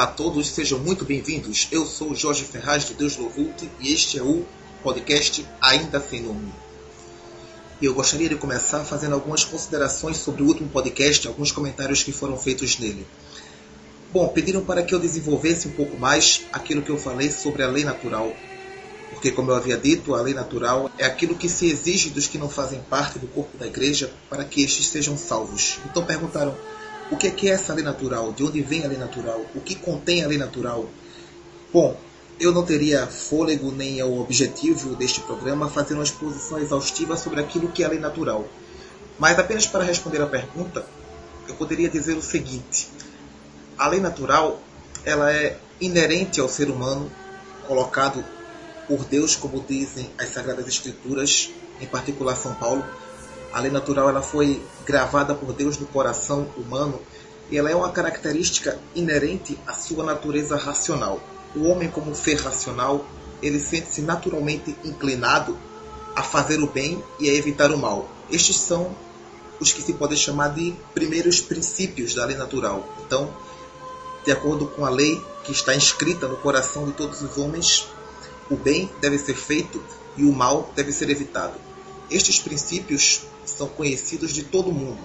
Olá a todos, sejam muito bem-vindos. Eu sou Jorge Ferraz do Deus Lovulte e este é o podcast Ainda Sem Nome. Eu gostaria de começar fazendo algumas considerações sobre o último podcast, alguns comentários que foram feitos nele. Bom, pediram para que eu desenvolvesse um pouco mais aquilo que eu falei sobre a lei natural. Porque, como eu havia dito, a lei natural é aquilo que se exige dos que não fazem parte do corpo da igreja para que estes sejam salvos. Então perguntaram o que é, que é essa lei natural? De onde vem a lei natural? O que contém a lei natural? Bom, eu não teria fôlego nem é o objetivo deste programa fazer uma exposição exaustiva sobre aquilo que é a lei natural. Mas apenas para responder a pergunta, eu poderia dizer o seguinte: a lei natural ela é inerente ao ser humano, colocado por Deus, como dizem as Sagradas Escrituras, em particular São Paulo, a lei natural ela foi gravada por Deus no coração humano e ela é uma característica inerente à sua natureza racional. O homem, como ser racional, ele sente-se naturalmente inclinado a fazer o bem e a evitar o mal. Estes são os que se podem chamar de primeiros princípios da lei natural. Então, de acordo com a lei que está inscrita no coração de todos os homens, o bem deve ser feito e o mal deve ser evitado. Estes princípios são conhecidos de todo mundo.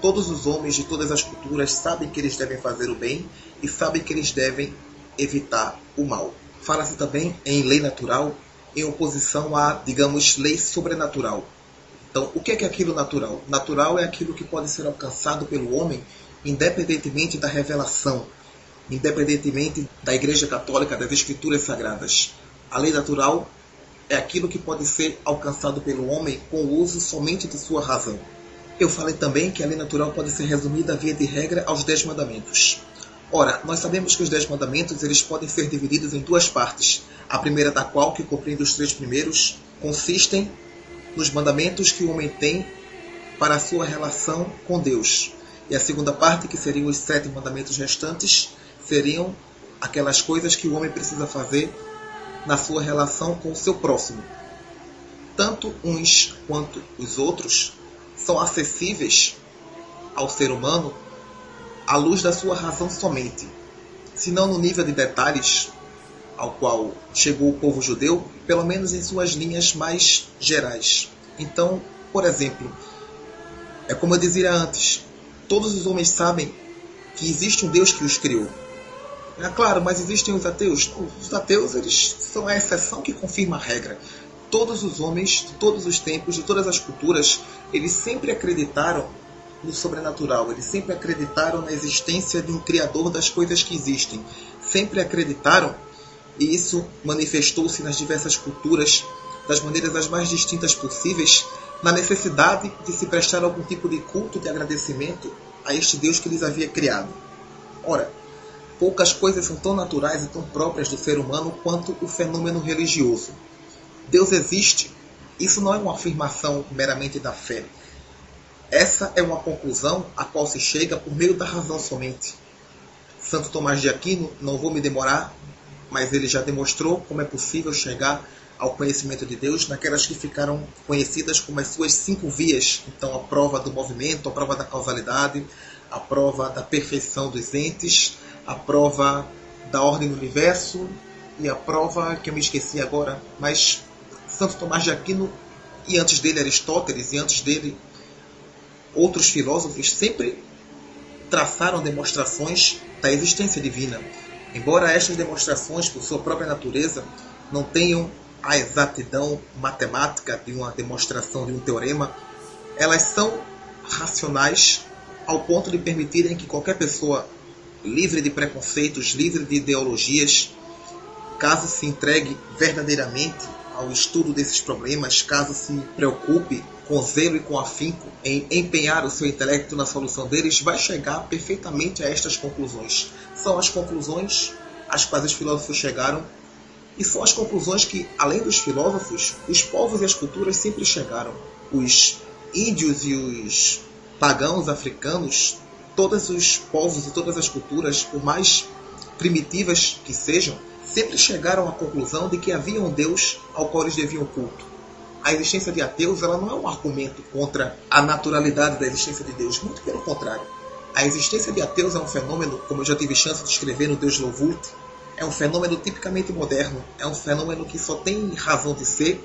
Todos os homens de todas as culturas sabem que eles devem fazer o bem e sabem que eles devem evitar o mal. Fala-se também em lei natural em oposição à, digamos, lei sobrenatural. Então, o que é, que é aquilo natural? Natural é aquilo que pode ser alcançado pelo homem independentemente da revelação, independentemente da Igreja Católica, das Escrituras Sagradas. A lei natural é aquilo que pode ser alcançado pelo homem com o uso somente de sua razão. Eu falei também que a lei natural pode ser resumida via de regra aos dez mandamentos. Ora, nós sabemos que os dez mandamentos eles podem ser divididos em duas partes. A primeira da qual, que compreende os três primeiros, consistem nos mandamentos que o homem tem para a sua relação com Deus. E a segunda parte, que seriam os sete mandamentos restantes, seriam aquelas coisas que o homem precisa fazer na sua relação com o seu próximo. Tanto uns quanto os outros são acessíveis ao ser humano à luz da sua razão somente, se não no nível de detalhes ao qual chegou o povo judeu, pelo menos em suas linhas mais gerais. Então, por exemplo, é como eu dizia antes, todos os homens sabem que existe um Deus que os criou. É claro, mas existem os ateus. Os ateus eles são a exceção que confirma a regra. Todos os homens, de todos os tempos, de todas as culturas, eles sempre acreditaram no sobrenatural. Eles sempre acreditaram na existência de um criador das coisas que existem. Sempre acreditaram, e isso manifestou-se nas diversas culturas das maneiras as mais distintas possíveis, na necessidade de se prestar algum tipo de culto de agradecimento a este Deus que lhes havia criado. Ora, poucas coisas são tão naturais e tão próprias do ser humano quanto o fenômeno religioso. Deus existe. Isso não é uma afirmação meramente da fé. Essa é uma conclusão a qual se chega por meio da razão somente. Santo Tomás de Aquino, não vou me demorar, mas ele já demonstrou como é possível chegar ao conhecimento de Deus naquelas que ficaram conhecidas como as suas cinco vias. Então, a prova do movimento, a prova da causalidade, a prova da perfeição dos entes, a prova da ordem do universo e a prova que eu me esqueci agora, mas Santo Tomás de Aquino e antes dele Aristóteles e antes dele outros filósofos sempre traçaram demonstrações da existência divina. Embora estas demonstrações, por sua própria natureza, não tenham a exatidão matemática de uma demonstração de um teorema, elas são racionais ao ponto de permitirem que qualquer pessoa livre de preconceitos, livre de ideologias, caso se entregue verdadeiramente ao estudo desses problemas, caso se preocupe com zelo e com afinco em empenhar o seu intelecto na solução deles, vai chegar perfeitamente a estas conclusões. São as conclusões às quais os filósofos chegaram e são as conclusões que, além dos filósofos, os povos e as culturas sempre chegaram. Os índios e os pagãos africanos todos os povos e todas as culturas, por mais primitivas que sejam, sempre chegaram à conclusão de que havia um Deus ao qual eles deviam culto. A existência de ateus ela não é um argumento contra a naturalidade da existência de Deus, muito pelo contrário. A existência de ateus é um fenômeno, como eu já tive chance de escrever no Deus Louvult, é um fenômeno tipicamente moderno, é um fenômeno que só tem razão de ser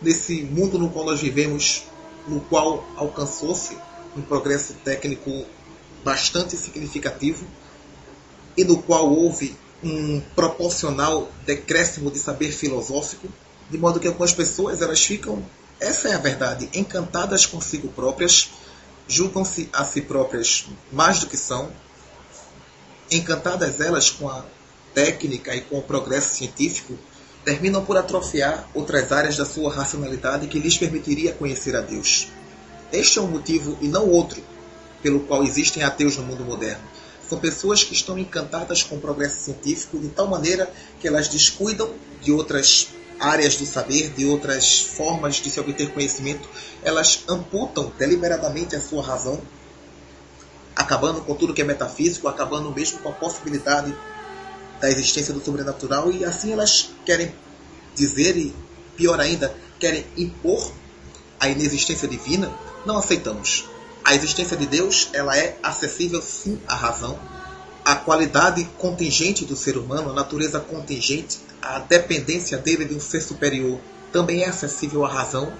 nesse mundo no qual nós vivemos, no qual alcançou-se um progresso técnico bastante significativo e no qual houve um proporcional decréscimo de saber filosófico, de modo que algumas pessoas elas ficam, essa é a verdade, encantadas consigo próprias, julgam-se a si próprias mais do que são, encantadas elas com a técnica e com o progresso científico, terminam por atrofiar outras áreas da sua racionalidade que lhes permitiria conhecer a Deus. Este é um motivo e não outro pelo qual existem ateus no mundo moderno. São pessoas que estão encantadas com o progresso científico de tal maneira que elas descuidam de outras áreas do saber, de outras formas de se obter conhecimento, elas amputam deliberadamente a sua razão, acabando com tudo que é metafísico, acabando mesmo com a possibilidade da existência do sobrenatural, e assim elas querem dizer, e pior ainda, querem impor a inexistência divina. Não aceitamos. A existência de Deus ela é acessível sim à razão. A qualidade contingente do ser humano, a natureza contingente, a dependência dele de um ser superior também é acessível à razão.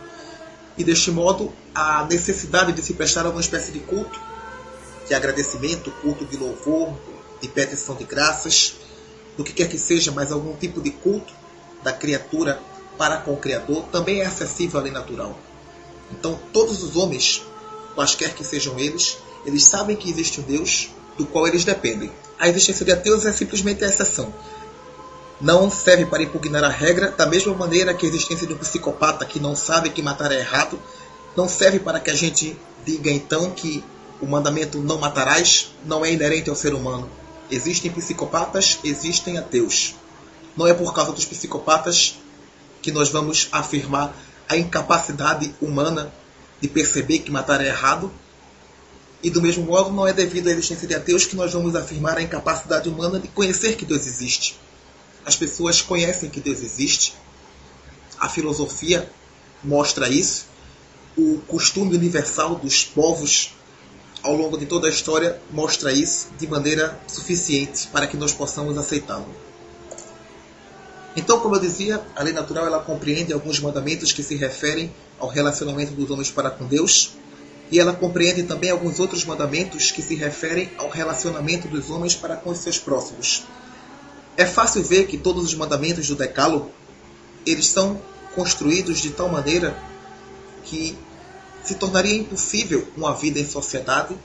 E deste modo, a necessidade de se prestar alguma espécie de culto, de agradecimento, culto de louvor, de petição de graças, do que quer que seja, mas algum tipo de culto da criatura para com o Criador, também é acessível à lei natural. Então, todos os homens quaisquer que sejam eles, eles sabem que existe um Deus do qual eles dependem. A existência de ateus é simplesmente a exceção. Não serve para impugnar a regra, da mesma maneira que a existência de um psicopata que não sabe que matar é errado, não serve para que a gente diga então que o mandamento não matarás não é inerente ao ser humano. Existem psicopatas, existem ateus. Não é por causa dos psicopatas que nós vamos afirmar a incapacidade humana de perceber que matar é errado. E do mesmo modo, não é devido à existência de ateus que nós vamos afirmar a incapacidade humana de conhecer que Deus existe. As pessoas conhecem que Deus existe. A filosofia mostra isso. O costume universal dos povos ao longo de toda a história mostra isso de maneira suficiente para que nós possamos aceitá-lo. Então, como eu dizia, a lei natural ela compreende alguns mandamentos que se referem ao relacionamento dos homens para com Deus, e ela compreende também alguns outros mandamentos que se referem ao relacionamento dos homens para com os seus próximos. É fácil ver que todos os mandamentos do Decálogo, eles são construídos de tal maneira que se tornaria impossível uma vida em sociedade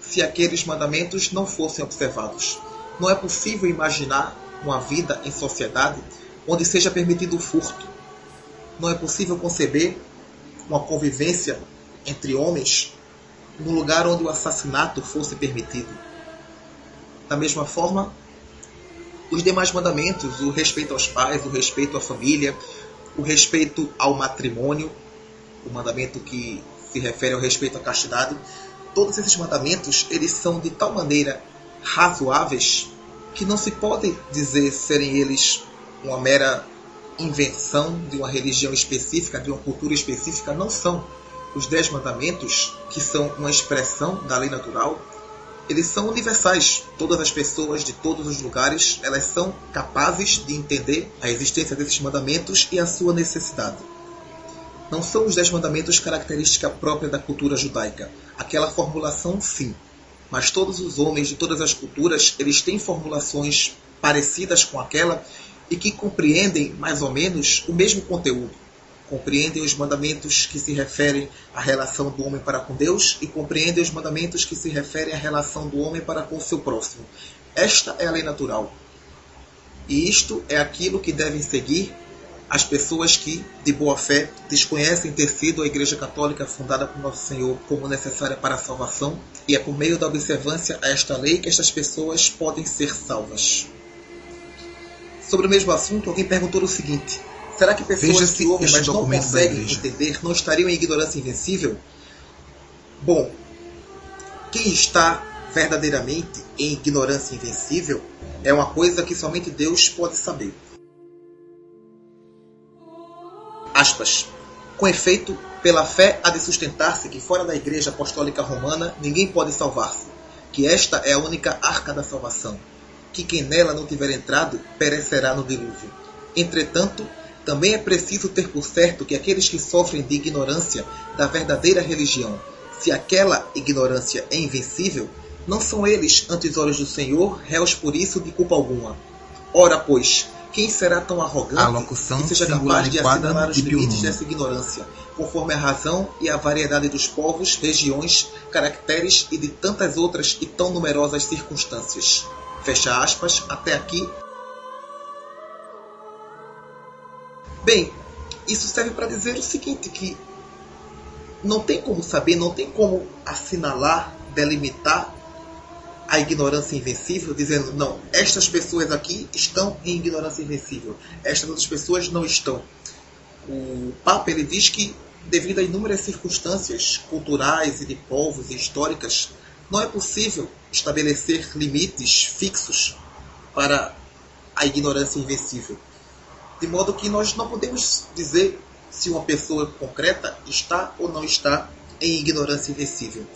se aqueles mandamentos não fossem observados. Não é possível imaginar uma vida em sociedade onde seja permitido o furto. Não é possível conceber uma convivência entre homens num lugar onde o assassinato fosse permitido. Da mesma forma, os demais mandamentos, o respeito aos pais, o respeito à família, o respeito ao matrimônio, o mandamento que se refere ao respeito à castidade, todos esses mandamentos, eles são de tal maneira razoáveis que não se pode dizer serem eles uma mera invenção de uma religião específica, de uma cultura específica, não são. Os Dez Mandamentos, que são uma expressão da lei natural, eles são universais. Todas as pessoas de todos os lugares, elas são capazes de entender a existência desses mandamentos e a sua necessidade. Não são os Dez Mandamentos característica própria da cultura judaica. Aquela formulação, sim, mas todos os homens de todas as culturas, eles têm formulações parecidas com aquela e que compreendem mais ou menos o mesmo conteúdo. Compreendem os mandamentos que se referem à relação do homem para com Deus e compreendem os mandamentos que se referem à relação do homem para com o seu próximo. Esta é a lei natural. E isto é aquilo que devem seguir as pessoas que, de boa fé, desconhecem ter sido a Igreja Católica fundada por Nosso Senhor como necessária para a salvação, e é por meio da observância a esta lei que estas pessoas podem ser salvas. Sobre o mesmo assunto, alguém perguntou o seguinte: será que pessoas que ouvem, mas não conseguem entender, não estariam em ignorância invencível? Bom, quem está verdadeiramente em ignorância invencível é uma coisa que somente Deus pode saber. Aspas. Com efeito, pela fé há de sustentar-se que fora da Igreja Apostólica Romana ninguém pode salvar-se. que esta é a única arca da salvação, que quem nela não tiver entrado perecerá no dilúvio. Entretanto, também é preciso ter por certo que aqueles que sofrem de ignorância da verdadeira religião, se aquela ignorância é invencível, não são eles, ante os olhos do Senhor, réus por isso de culpa alguma. Ora, pois, quem será tão arrogante que seja capaz de assinalar os limites dessa ignorância, conforme a razão e a variedade dos povos, regiões, caracteres e de tantas outras e tão numerosas circunstâncias? Fecha aspas, até aqui Bem, isso serve para dizer o seguinte, que não tem como saber, não tem como assinalar, delimitar a ignorância invencível, dizendo, não, estas pessoas aqui estão em ignorância invencível, estas outras pessoas não estão. O Papa ele diz que, devido a inúmeras circunstâncias culturais e de povos e históricas, não é possível estabelecer limites fixos para a ignorância invencível. De modo que nós não podemos dizer se uma pessoa concreta está ou não está em ignorância invencível.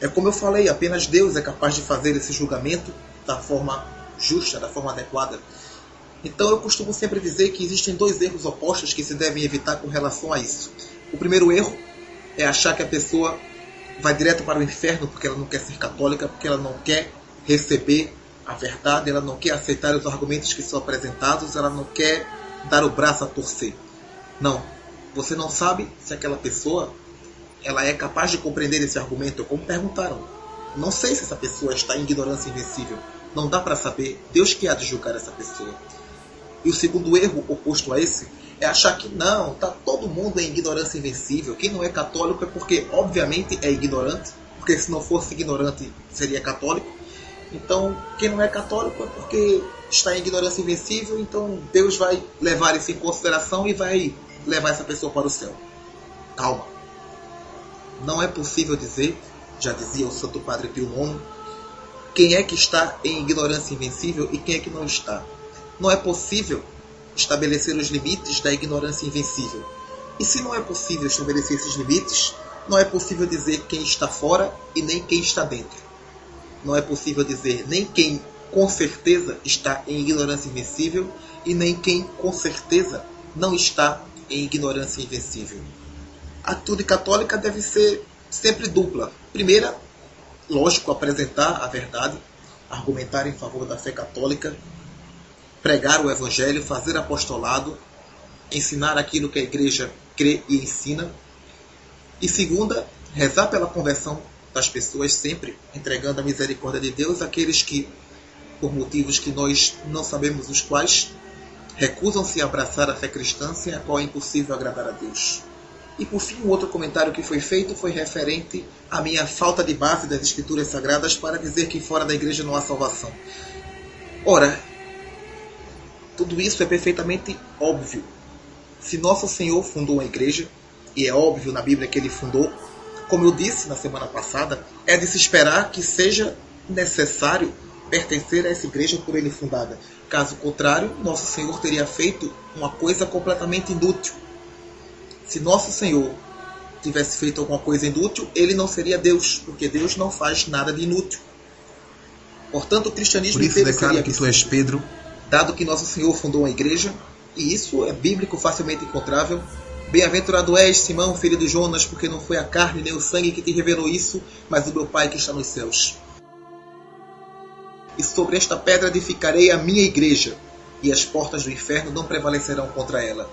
É como eu falei, apenas Deus é capaz de fazer esse julgamento da forma justa, da forma adequada. Então eu costumo sempre dizer que existem dois erros opostos que se devem evitar com relação a isso. O primeiro erro é achar que a pessoa vai direto para o inferno porque ela não quer ser católica, porque ela não quer receber a verdade, ela não quer aceitar os argumentos que são apresentados, ela não quer dar o braço a torcer. Não. Você não sabe se aquela pessoa ela é capaz de compreender esse argumento, como perguntaram. Não sei se essa pessoa está em ignorância invencível. Não dá para saber. Deus que há de julgar essa pessoa. E o segundo erro oposto a esse é achar que não, tá todo mundo em ignorância invencível. Quem não é católico é porque, obviamente, é ignorante, porque se não fosse ignorante seria católico. Então, quem não é católico é porque está em ignorância invencível, então Deus vai levar isso em consideração e vai levar essa pessoa para o céu. Calma. Não é possível dizer, já dizia o Santo Padre Pio IX, quem é que está em ignorância invencível e quem é que não está. Não é possível estabelecer os limites da ignorância invencível. E se não é possível estabelecer esses limites, não é possível dizer quem está fora e nem quem está dentro não é possível dizer nem quem com certeza está em ignorância invencível e nem quem com certeza não está em ignorância invencível. A atitude católica deve ser sempre dupla. Primeira, lógico, apresentar a verdade, argumentar em favor da fé católica, pregar o evangelho, fazer apostolado, ensinar aquilo que a igreja crê e ensina. E segunda, rezar pela conversão das pessoas, sempre entregando a misericórdia de Deus àqueles que, por motivos que nós não sabemos os quais, recusam-se a abraçar a fé cristã sem a qual é impossível agradar a Deus. E por fim, um outro comentário que foi feito foi referente à minha falta de base das Escrituras Sagradas para dizer que fora da igreja não há salvação. Ora, tudo isso é perfeitamente óbvio. Se nosso Senhor fundou uma igreja, e é óbvio na Bíblia que ele fundou, como eu disse na semana passada, é de se esperar que seja necessário pertencer a essa igreja por ele fundada. Caso contrário, nosso Senhor teria feito uma coisa completamente inútil. Se nosso Senhor tivesse feito alguma coisa inútil, ele não seria Deus, porque Deus não faz nada de inútil. Portanto, o cristianismo Por isso inteiro declaro que tu és Pedro, dado que nosso Senhor fundou uma igreja, e isso é bíblico, facilmente encontrável. Bem-aventurado és, Simão, filho de Jonas, porque não foi a carne nem o sangue que te revelou isso, mas o meu Pai que está nos céus. E sobre esta pedra edificarei a minha igreja, e as portas do inferno não prevalecerão contra ela.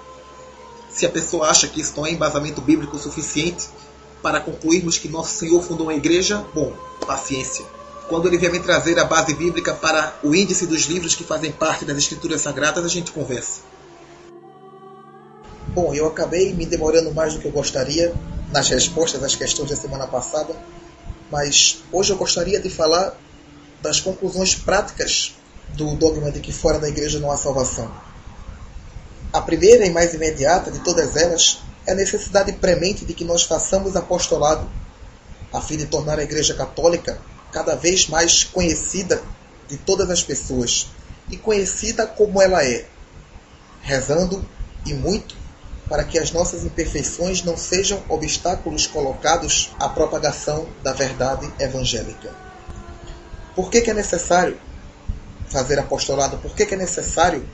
Se a pessoa acha que isso não é embasamento bíblico suficiente para concluirmos que nosso Senhor fundou uma igreja, bom, paciência. Quando ele vier me trazer a base bíblica para o índice dos livros que fazem parte das Escrituras Sagradas, a gente conversa. Bom, eu acabei me demorando mais do que eu gostaria nas respostas às questões da semana passada, mas hoje eu gostaria de falar das conclusões práticas do dogma de que fora da igreja não há salvação. Primeira e mais imediata de todas elas é a necessidade premente de que nós façamos apostolado, a fim de tornar a Igreja Católica cada vez mais conhecida de todas as pessoas e conhecida como ela é, rezando e muito para que as nossas imperfeições não sejam obstáculos colocados à propagação da verdade evangélica. Por que, que é necessário fazer apostolado? Por que, que é necessário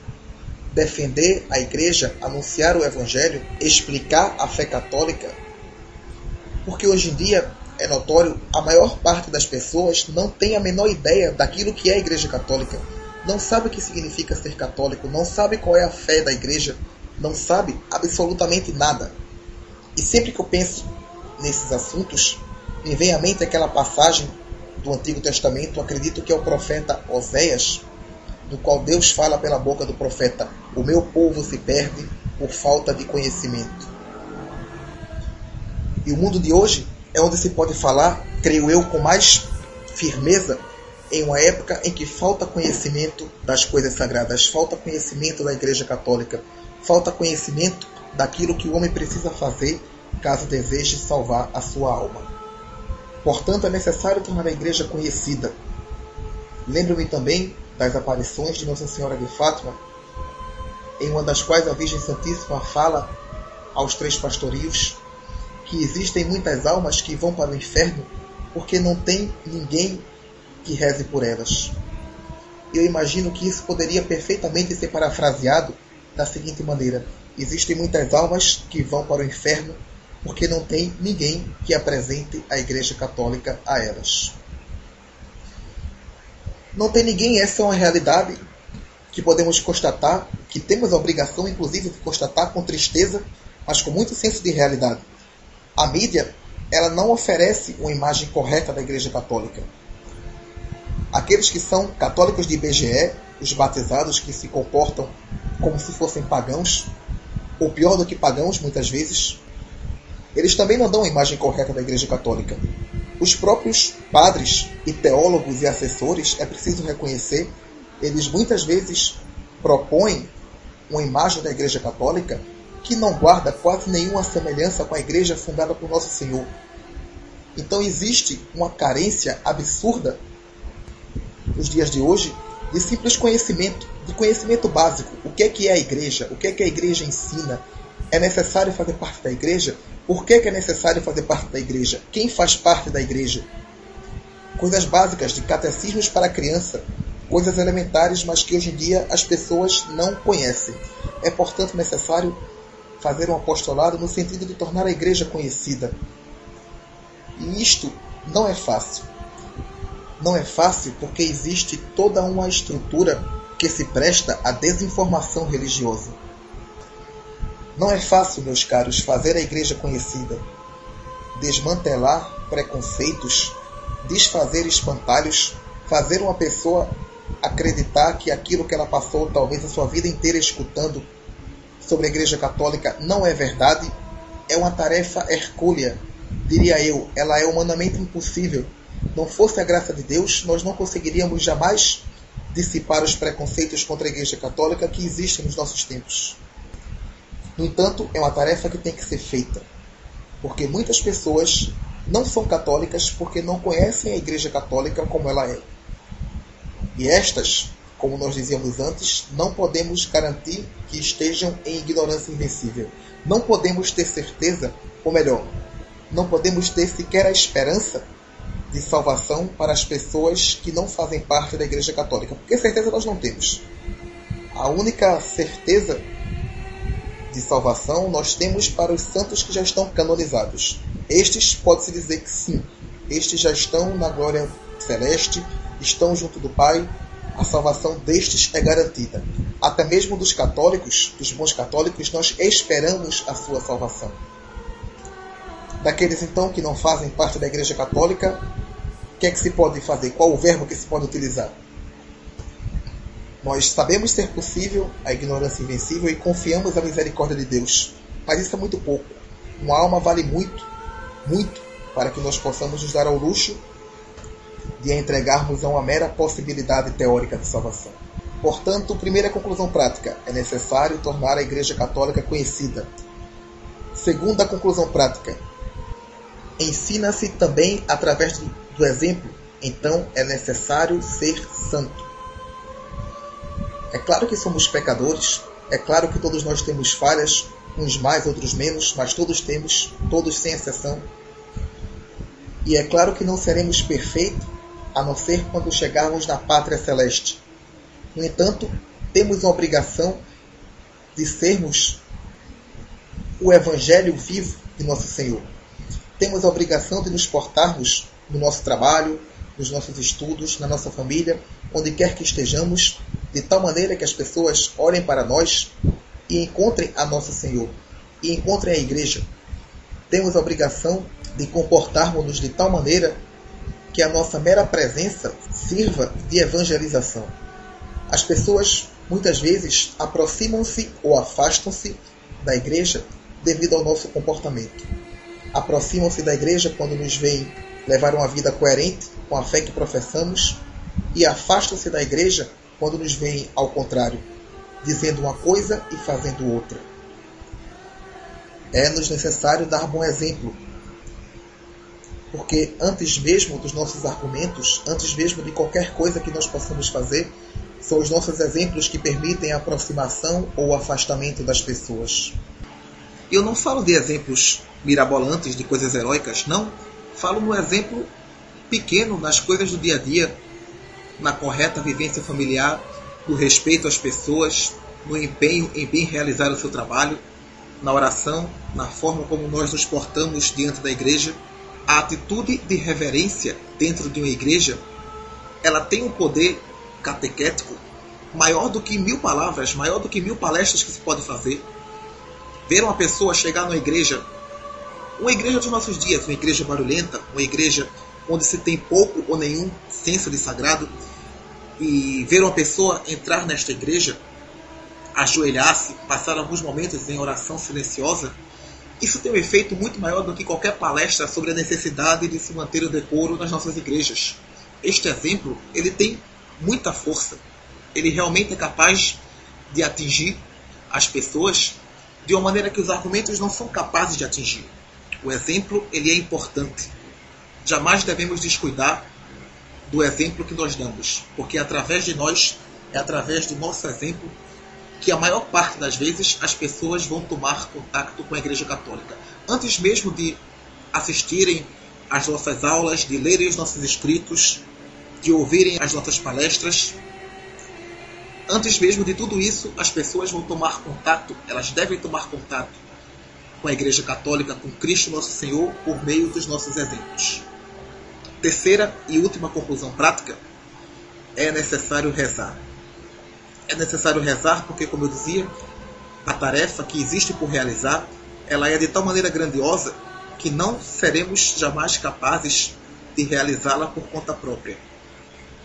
defender a igreja, anunciar o evangelho, explicar a fé católica? Porque hoje em dia é notório, a maior parte das pessoas não tem a menor ideia daquilo que é a igreja católica. Não sabe o que significa ser católico, não sabe qual é a fé da igreja, não sabe absolutamente nada. E sempre que eu penso nesses assuntos, me vem à mente aquela passagem do Antigo Testamento, acredito que é o profeta Oséias, do qual Deus fala pela boca do profeta: O meu povo se perde por falta de conhecimento. E o mundo de hoje é onde se pode falar, creio eu, com mais firmeza, em uma época em que falta conhecimento das coisas sagradas, falta conhecimento da Igreja Católica, falta conhecimento daquilo que o homem precisa fazer caso deseje salvar a sua alma. Portanto, é necessário tornar a igreja conhecida. Lembro-me também das aparições de Nossa Senhora de Fátima, em uma das quais a Virgem Santíssima fala aos três pastorios que existem muitas almas que vão para o inferno porque não tem ninguém que reze por elas. Eu imagino que isso poderia perfeitamente ser parafraseado da seguinte maneira: existem muitas almas que vão para o inferno porque não tem ninguém que apresente a Igreja Católica a elas. Não tem ninguém, essa é uma realidade que podemos constatar, que temos a obrigação, inclusive, de constatar com tristeza, mas com muito senso de realidade. A mídia, ela não oferece uma imagem correta da Igreja Católica. Aqueles que são católicos de IBGE, os batizados que se comportam como se fossem pagãos, ou pior do que pagãos, muitas vezes, eles também não dão a imagem correta da Igreja Católica. Os próprios padres e teólogos e assessores, é preciso reconhecer, eles muitas vezes propõem uma imagem da Igreja Católica que não guarda quase nenhuma semelhança com a Igreja fundada por Nosso Senhor. Então existe uma carência absurda nos dias de hoje de simples conhecimento, de conhecimento básico. O que é que é a igreja? O que é que a igreja ensina? É necessário fazer parte da igreja? Por que, que é necessário fazer parte da igreja? Quem faz parte da igreja? Coisas básicas de catecismos para criança, coisas elementares, mas que hoje em dia as pessoas não conhecem. É, portanto, necessário fazer um apostolado no sentido de tornar a igreja conhecida. E isto não é fácil. Não é fácil porque existe toda uma estrutura que se presta à desinformação religiosa. Não é fácil, meus caros, fazer a igreja conhecida, desmantelar preconceitos, desfazer espantalhos, fazer uma pessoa acreditar que aquilo que ela passou talvez a sua vida inteira escutando sobre a Igreja Católica não é verdade, é uma tarefa hercúlea, diria eu, ela é humanamente impossível. Não fosse a graça de Deus, nós não conseguiríamos jamais dissipar os preconceitos contra a Igreja Católica que existem nos nossos tempos. No entanto, é uma tarefa que tem que ser feita, porque muitas pessoas não são católicas porque não conhecem a Igreja Católica como ela é. E estas, como nós dizíamos antes, não podemos garantir que estejam em ignorância invencível. Não podemos ter certeza, ou melhor, não podemos ter sequer a esperança de salvação para as pessoas que não fazem parte da Igreja Católica, porque certeza nós não temos. A única certeza de salvação nós temos para os santos que já estão canonizados. Estes pode-se dizer que sim, estes já estão na glória celeste, estão junto do Pai, a salvação destes é garantida. Até mesmo dos católicos, dos bons católicos, nós esperamos a sua salvação. Daqueles então que não fazem parte da Igreja Católica, o que é que se pode fazer? Qual o verbo que se pode utilizar? Nós sabemos ser possível a ignorância invencível e confiamos na misericórdia de Deus. Mas isso é muito pouco. Uma alma vale muito, muito, para que nós possamos nos dar ao luxo de entregarmos a uma mera possibilidade teórica de salvação. Portanto, primeira conclusão prática: é necessário tornar a Igreja Católica conhecida. Segunda conclusão prática: ensina-se também através do exemplo. Então, é necessário ser santo. É claro que somos pecadores, é claro que todos nós temos falhas, uns mais, outros menos, mas todos temos, todos sem exceção. E é claro que não seremos perfeitos a não ser quando chegarmos na pátria celeste. No entanto, temos a obrigação de sermos o Evangelho vivo de Nosso Senhor. Temos a obrigação de nos portarmos no nosso trabalho, nos nossos estudos, na nossa família, onde quer que estejamos, de tal maneira que as pessoas olhem para nós e encontrem a Nosso Senhor e encontrem a igreja. Temos a obrigação de comportarmos-nos de tal maneira que a nossa mera presença sirva de evangelização. As pessoas muitas vezes aproximam-se ou afastam-se da igreja devido ao nosso comportamento. Aproximam-se da igreja quando nos veem levar uma vida coerente com a fé que professamos e afastam-se da igreja quando nos veem ao contrário, dizendo uma coisa e fazendo outra. É-nos necessário dar bom exemplo, porque antes mesmo dos nossos argumentos, antes mesmo de qualquer coisa que nós possamos fazer, são os nossos exemplos que permitem a aproximação ou afastamento das pessoas. Eu não falo de exemplos mirabolantes, de coisas heróicas, não. Falo no exemplo pequeno, nas coisas do dia a dia, na correta vivência familiar, no respeito às pessoas, no empenho em bem realizar o seu trabalho, na oração, na forma como nós nos portamos diante da igreja. A atitude de reverência dentro de uma igreja, ela tem um poder catequético maior do que mil palavras, maior do que mil palestras que se pode fazer. Ver uma pessoa chegar numa igreja, uma igreja dos nossos dias, uma igreja barulhenta, uma igreja onde se tem pouco ou nenhum senso de sagrado, e ver uma pessoa entrar nesta igreja, ajoelhar-se, passar alguns momentos em oração silenciosa, isso tem um efeito muito maior do que qualquer palestra sobre a necessidade de se manter o decoro nas nossas igrejas. Este exemplo, ele tem muita força. Ele realmente é capaz de atingir as pessoas de uma maneira que os argumentos não são capazes de atingir. O exemplo ele é importante. Jamais devemos descuidar do exemplo que nós damos, porque através de nós, é através do nosso exemplo que a maior parte das vezes as pessoas vão tomar contato com a Igreja Católica. Antes mesmo de assistirem às nossas aulas, de lerem os nossos escritos, de ouvirem as nossas palestras. Antes mesmo de tudo isso, as pessoas vão tomar contato, elas devem tomar contato com a Igreja Católica, com Cristo Nosso Senhor, por meio dos nossos exemplos. Terceira e última conclusão prática: é necessário rezar. É necessário rezar porque, como eu dizia, a tarefa que existe por realizar, ela é de tal maneira grandiosa que não seremos jamais capazes de realizá-la por conta própria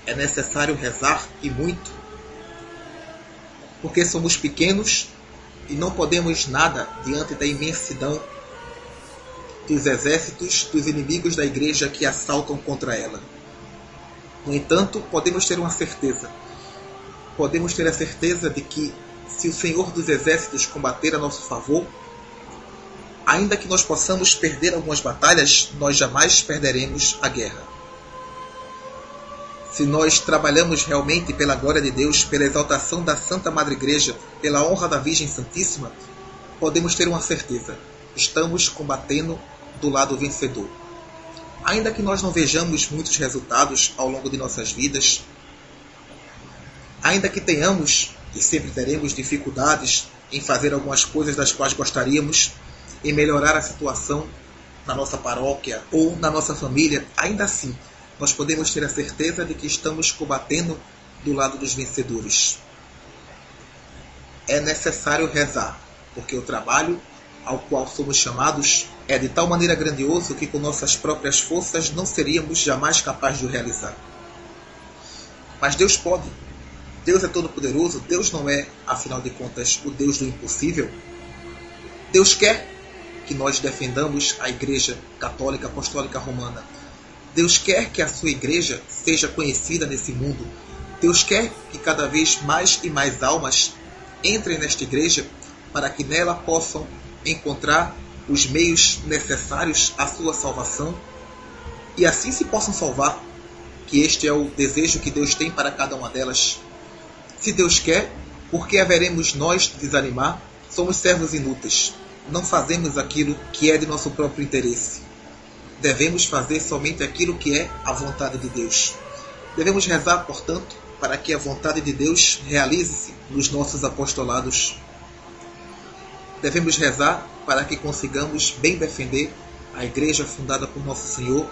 é necessário rezar e muito, porque somos pequenos e não podemos nada diante da imensidão dos exércitos dos inimigos da igreja que assaltam contra ela. No entanto, podemos ter uma certeza. Podemos ter a certeza de que, se o Senhor dos Exércitos combater a nosso favor, ainda que nós possamos perder algumas batalhas, nós jamais perderemos a guerra se nós trabalhamos realmente pela glória de Deus, pela exaltação da Santa Madre Igreja, pela honra da Virgem Santíssima, podemos ter uma certeza: estamos combatendo do lado vencedor. Ainda que nós não vejamos muitos resultados ao longo de nossas vidas, ainda que tenhamos e sempre teremos dificuldades em fazer algumas coisas das quais gostaríamos, em melhorar a situação na nossa paróquia ou na nossa família, ainda assim nós podemos ter a certeza de que estamos combatendo do lado dos vencedores. É necessário rezar, porque o trabalho ao qual somos chamados é de tal maneira grandioso que com nossas próprias forças não seríamos jamais capazes de o realizar. Mas Deus pode. Deus é todo-poderoso, Deus não é, afinal de contas, o Deus do impossível. Deus quer que nós defendamos a Igreja Católica Apostólica Romana Deus quer que a sua igreja seja conhecida nesse mundo. Deus quer que cada vez mais e mais almas entrem nesta igreja para que nela possam encontrar os meios necessários à sua salvação e assim se possam salvar, que este é o desejo que Deus tem para cada uma delas. Se Deus quer, por que haveremos nós de desanimar? Somos servos inúteis. Não fazemos aquilo que é de nosso próprio interesse devemos fazer somente aquilo que é a vontade de Deus. Devemos rezar, portanto, para que a vontade de Deus realize-se nos nossos apostolados. Devemos rezar para que consigamos bem defender a igreja fundada por Nosso Senhor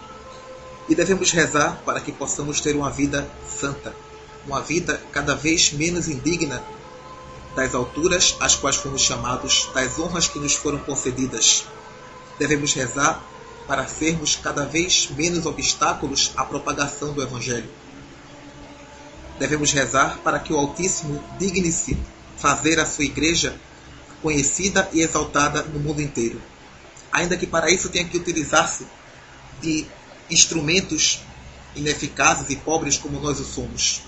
e devemos rezar para que possamos ter uma vida santa, uma vida cada vez menos indigna das alturas às quais fomos chamados, das honras que nos foram concedidas. Devemos rezar para sermos cada vez menos obstáculos à propagação do Evangelho. Devemos rezar para que o Altíssimo digne-se fazer a sua igreja conhecida e exaltada no mundo inteiro. Ainda que para isso tenha que utilizar-se de instrumentos ineficazes e pobres como nós o somos.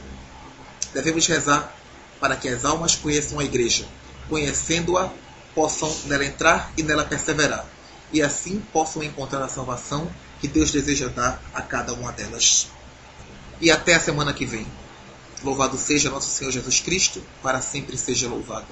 Devemos rezar para que as almas conheçam a igreja, conhecendo-a, possam nela entrar e nela perseverar, e assim possam encontrar a salvação que Deus deseja dar a cada uma delas. E até a semana que vem. Louvado seja nosso Senhor Jesus Cristo, para sempre seja louvado.